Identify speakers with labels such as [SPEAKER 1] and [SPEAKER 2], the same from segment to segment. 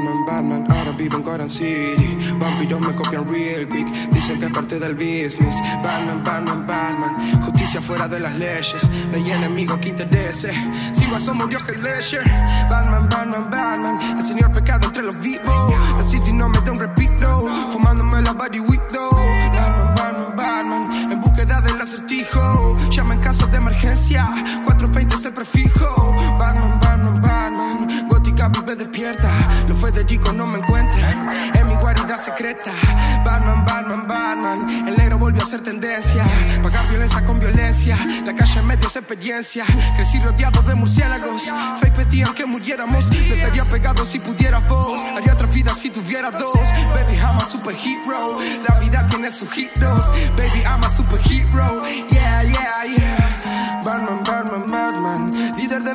[SPEAKER 1] Batman, Batman, ahora vivo en Gotham City. Vampiros me copian real quick, dicen que es parte del business. Batman, Batman, Batman, justicia fuera de las leyes. No hay enemigo que interese. Si guaso murió que. Batman, Batman, Batman, el señor pecado entre los vivos. Secreta. Batman, Batman, Batman, el negro volvió a ser tendencia. Pagar violencia con violencia, la calle medio es experiencia. Crecí rodeado de murciélagos, fake pedían que muriéramos. Me estaría pegado si pudiera vos, haría otra vida si tuviera dos. Baby, I'm a superhero, la vida tiene sus giros. Baby, I'm a superhero, yeah, yeah, yeah. Batman, Batman, Batman,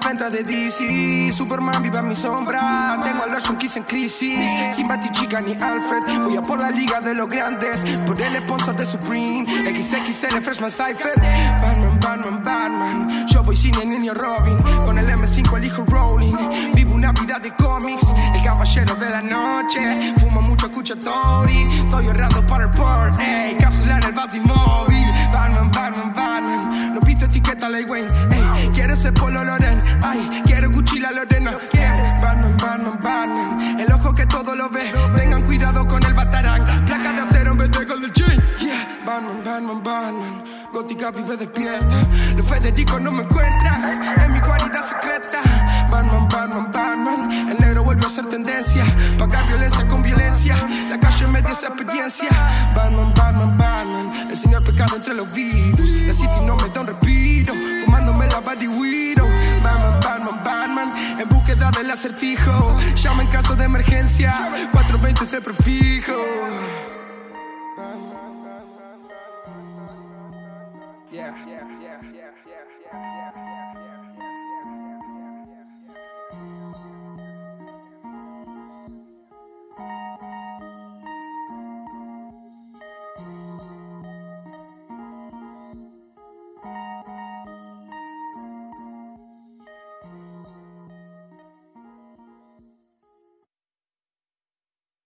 [SPEAKER 1] venta de DC. Superman vive a mi sombra. Tengo al Version Kiss en crisis. Sin Chica ni Alfred. Voy a por la liga de los grandes. Por el sponsor de Supreme. XXL Freshman Cypher. Batman, Batman, Batman. Yo voy sin el niño Robin. Con el M5 el hijo Rowling. Vivo una vida de cómics. El caballero de la noche. Fumo mucho, escucho Tori. Estoy ahorrando para el port. Ey, cápsula en el Batimóvil. Batman, Batman, Batman. No visto etiqueta Ley Wayne. Ey, quiero ser Polo Loren. Ay, quiero Gucci la Lorena. Quiere Batman, Batman, Batman. El ojo que todo lo ve. Tengan cuidado con el batarán. Placa de acero en vez de gold chain. Yeah, Batman, Batman, Batman. Gótica vive despierta. Los Federico no me encuentran. En mi guarida secreta. Batman, Batman, Batman. El negro vuelve a ser tendencia. Pagar violencia con violencia. La calle en medio es experiencia. Batman, Batman, Batman. El señor entre los virus. La city no me da un respiro Fumándome la body widow Batman, Batman, Batman En búsqueda del acertijo. Llama en caso de emergencia 420 es el prefijo. Yeah, yeah, yeah, yeah, yeah, yeah.